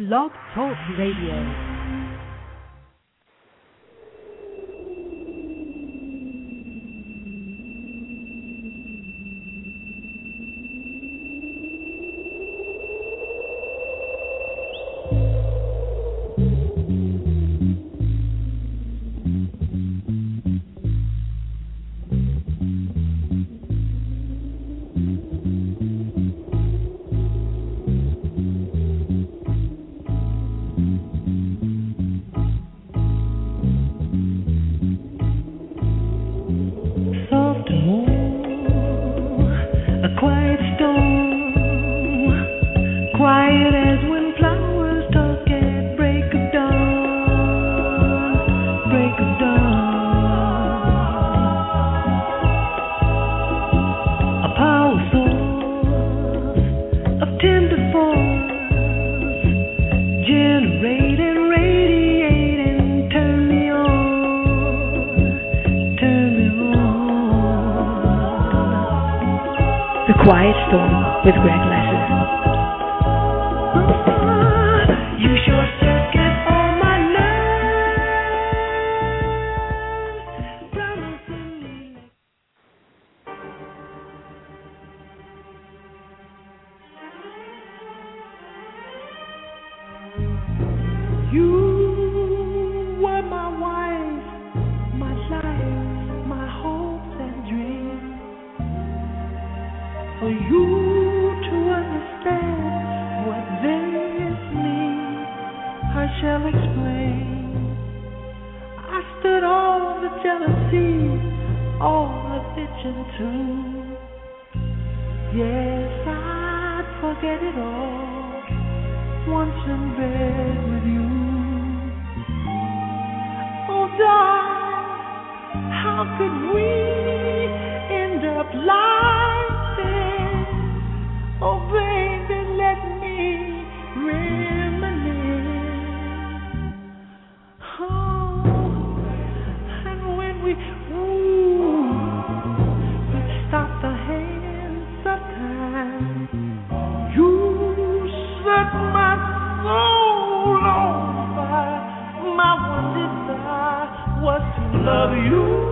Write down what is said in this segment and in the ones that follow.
Blog Talk Radio. with Greg addiction to. Yes, I'd forget it all once in bed with you. Oh, darling, how could we end up like? what to love you.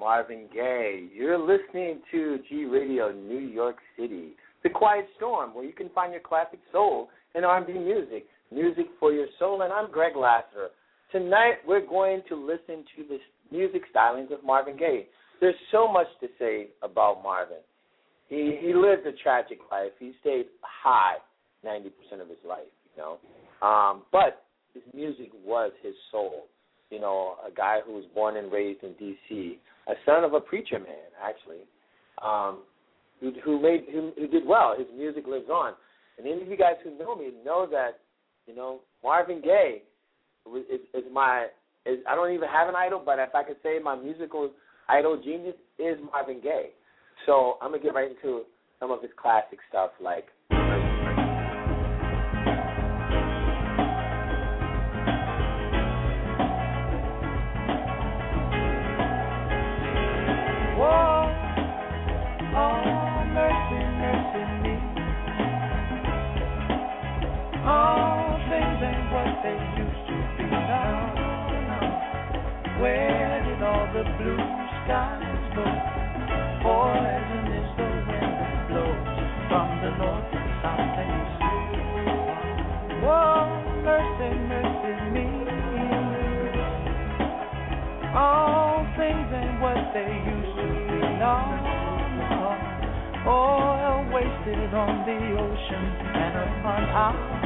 Marvin Gaye. You're listening to G Radio New York City, The Quiet Storm, where you can find your classic soul and R&B music, music for your soul. And I'm Greg Lassiter. Tonight we're going to listen to the music stylings of Marvin Gaye. There's so much to say about Marvin. He he lived a tragic life. He stayed high 90% of his life, you know. Um, but his music was his soul you know, a guy who was born and raised in D.C., a son of a preacher man, actually, um, who, who made who, who did well. His music lives on. And any of you guys who know me know that, you know, Marvin Gaye is, is my is I don't even have an idol, but if I could say my musical idol genius is Marvin Gaye. So I'm gonna get right into some of his classic stuff like the blue skies go. Poison is the wind that blows from the north and south and east. Oh, mercy, mercy me. All things ain't what they used to be. now no. Oil wasted on the ocean and upon our.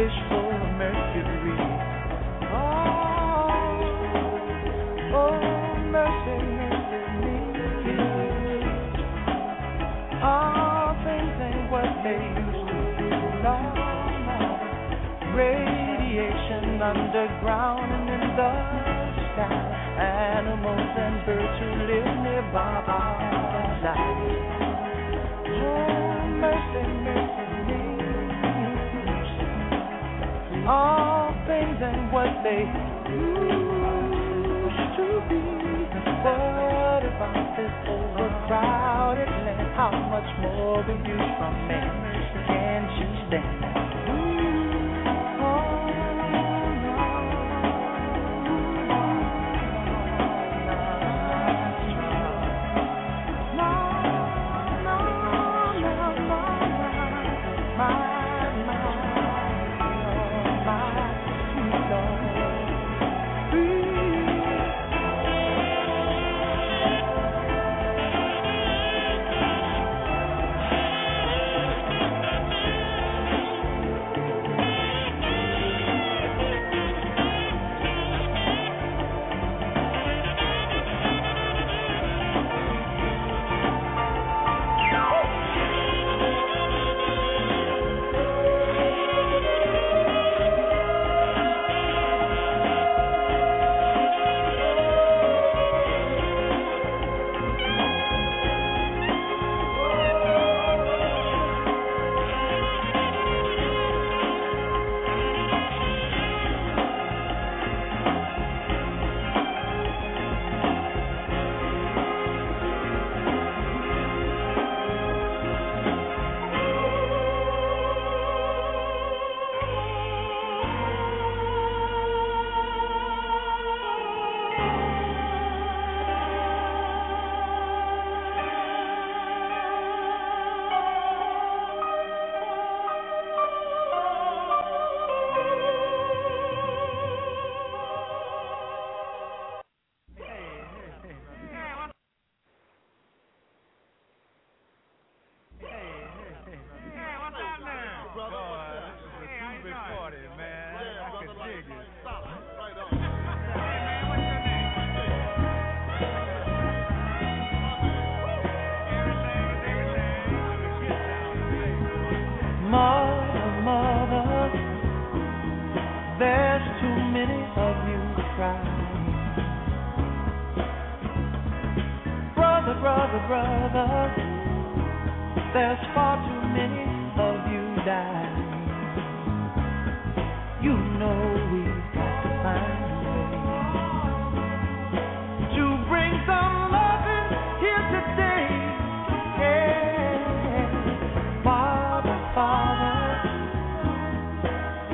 Fish full of mercury. Oh, Oh, mercy, mercy ah, me. All things ain't what they used to be. Ah, no, no. Radiation underground and in the sky. Animals and birds who live nearby die. Oh, How much more abuse from men can you stand?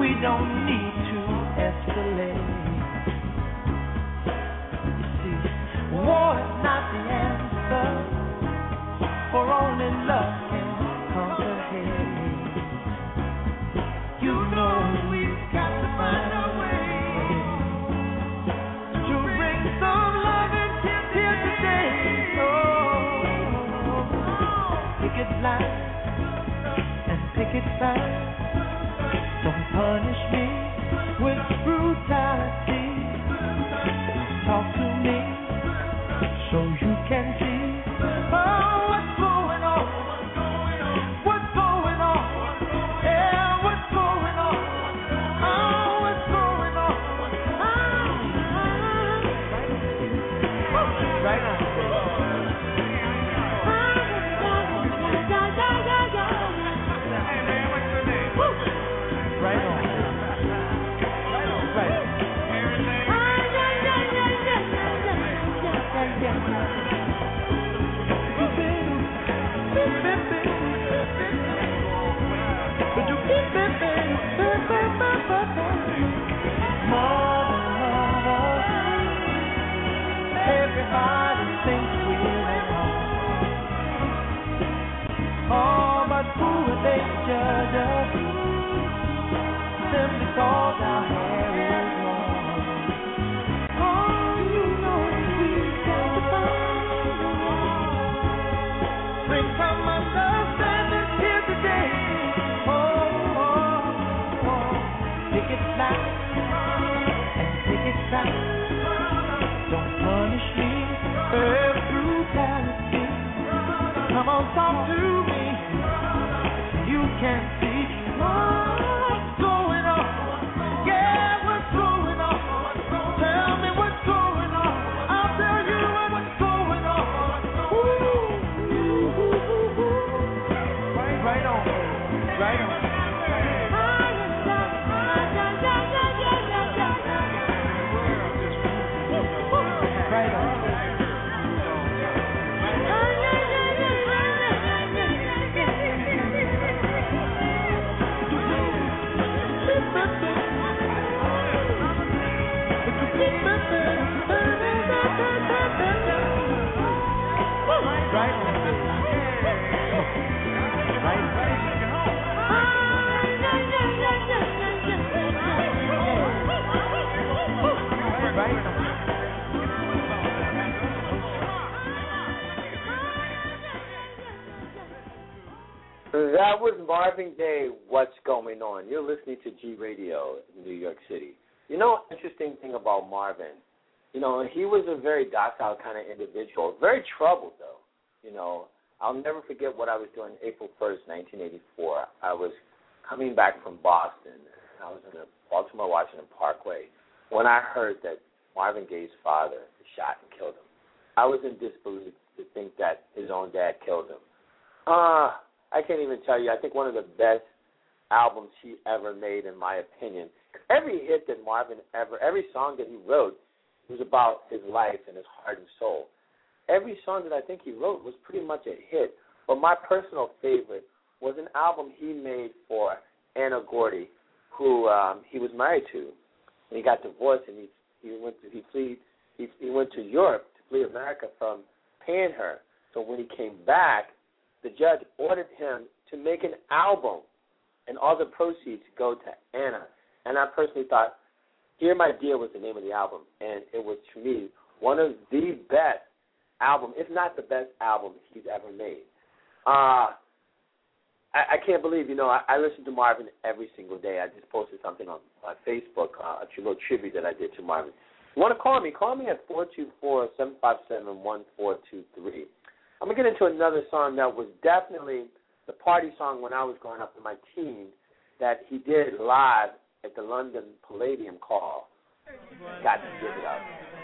we don't need to escalate. You see, war is not the answer, for only love can conquer hate. You know we've got to find a way to bring some love and here today. Oh, picket lines and picket signs punish me with brutality. Come on, talk to me. You can That was Marvin Gaye, What's Going On? You're listening to G Radio in New York City. You know, interesting thing about Marvin, you know, he was a very docile kind of individual, very troubled though. You know, I'll never forget what I was doing April 1st, 1984. I was coming back from Boston. I was in the Baltimore Washington Parkway when I heard that Marvin Gaye's father shot and killed him. I was in disbelief to think that his own dad killed him. Ah, I can't even tell you. I think one of the best albums he ever made, in my opinion. Every hit that Marvin ever, every song that he wrote, was about his life and his heart and soul. Every song that I think he wrote was pretty much a hit. But my personal favorite was an album he made for Anna Gordy, who um, he was married to, and he got divorced, and he he went to he fled he he went to Europe to flee America from paying her. So when he came back, the judge ordered him to make an album, and all the proceeds go to Anna. And I personally thought, "Here, My Dear" was the name of the album, and it was to me one of the best album, if not the best album he's ever made. Uh I, I can't believe, you know, I, I listen to Marvin every single day. I just posted something on my Facebook, uh, a little tribute that I did to Marvin. You want to call me? Call me at four two four seven five seven one four two three. I'm gonna get into another song that was definitely the party song when I was growing up in my teens that he did live at the London Palladium call. Got to give it up.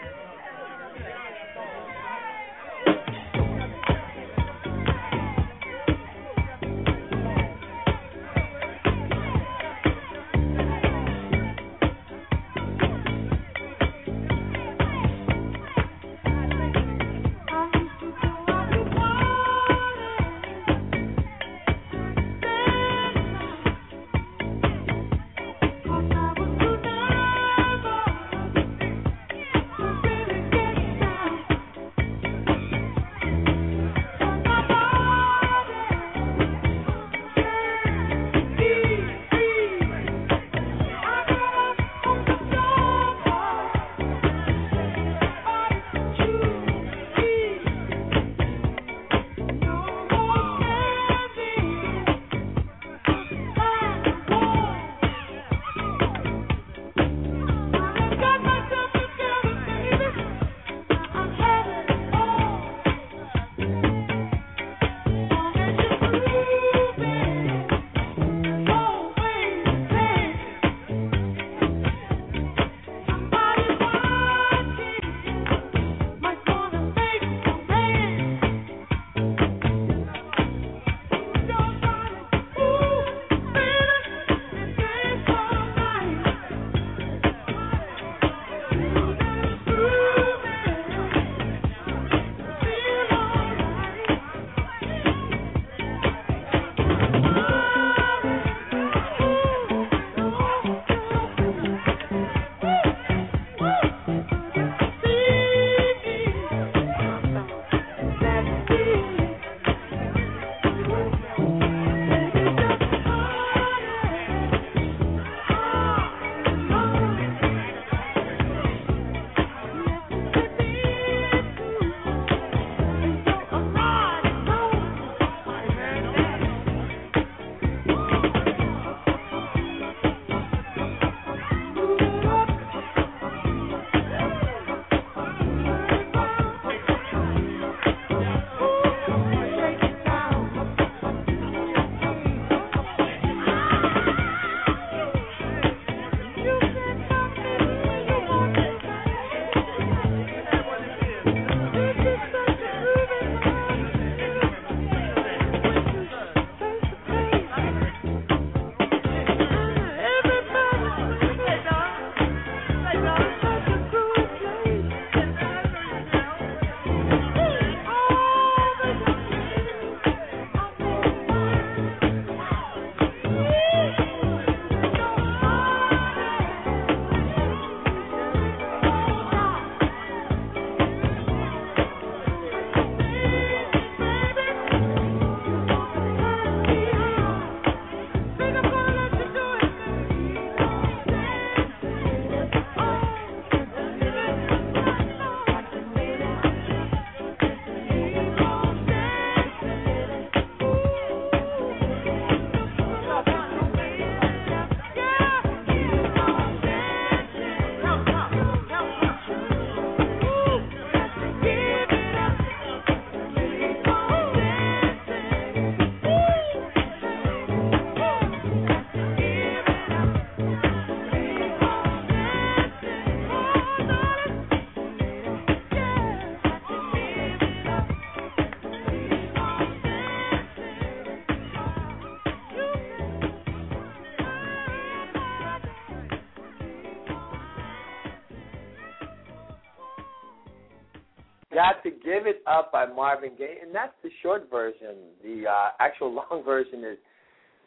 Got to Give It Up by Marvin Gaye, and that's the short version. The uh, actual long version is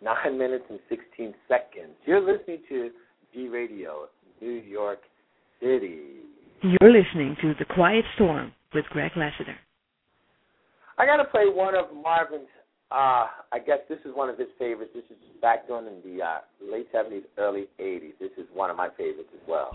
9 minutes and 16 seconds. You're listening to G Radio, New York City. You're listening to The Quiet Storm with Greg Lassiter. I got to play one of Marvin's, uh, I guess this is one of his favorites. This is back during in the uh, late 70s, early 80s. This is one of my favorites as well.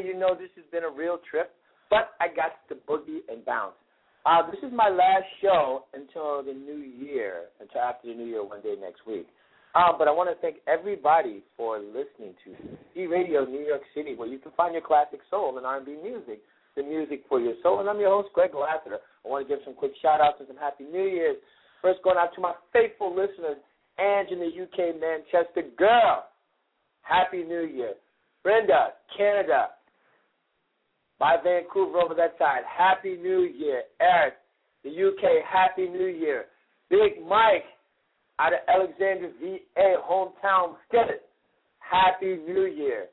You know this has been a real trip, but I got to boogie and bounce. Uh, this is my last show until the new year, until after the new year, one day next week. Um, but I want to thank everybody for listening to E Radio New York City, where you can find your classic soul and R&B music, the music for your soul. And I'm your host, Greg Lassiter. I want to give some quick shout outs and some Happy New Year's. First, going out to my faithful listeners, Ange in the UK, Manchester. Girl, Happy New Year. Brenda, Canada. By Vancouver over that side. Happy New Year. Eric, the UK, Happy New Year. Big Mike out of Alexandria, VA, hometown Skillet. Happy New Year.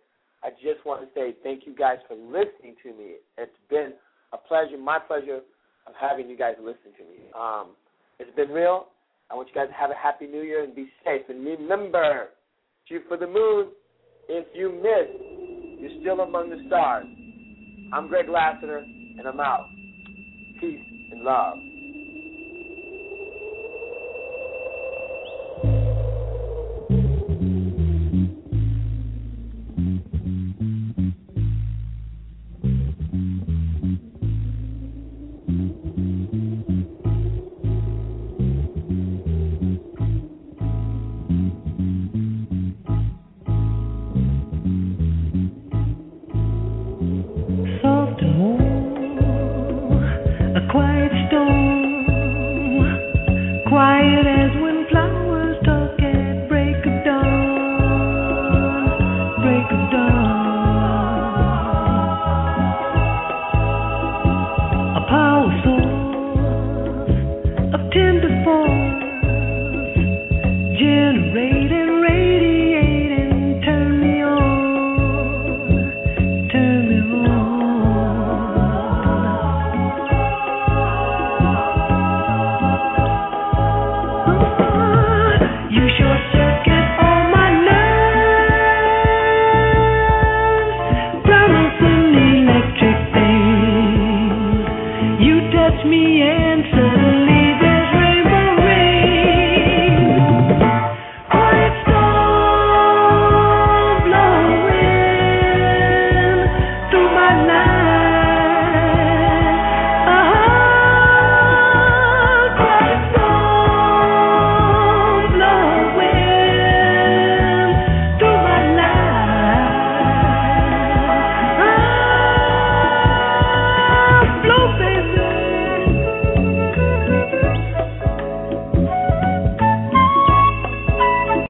I just want to say thank you guys for listening to me. It's been a pleasure, my pleasure, of having you guys listen to me. Um, it's been real. I want you guys to have a happy new year and be safe. And remember, shoot for the moon. If you miss, you're still among the stars. I'm Greg Lassiter, and I'm out. Peace and love.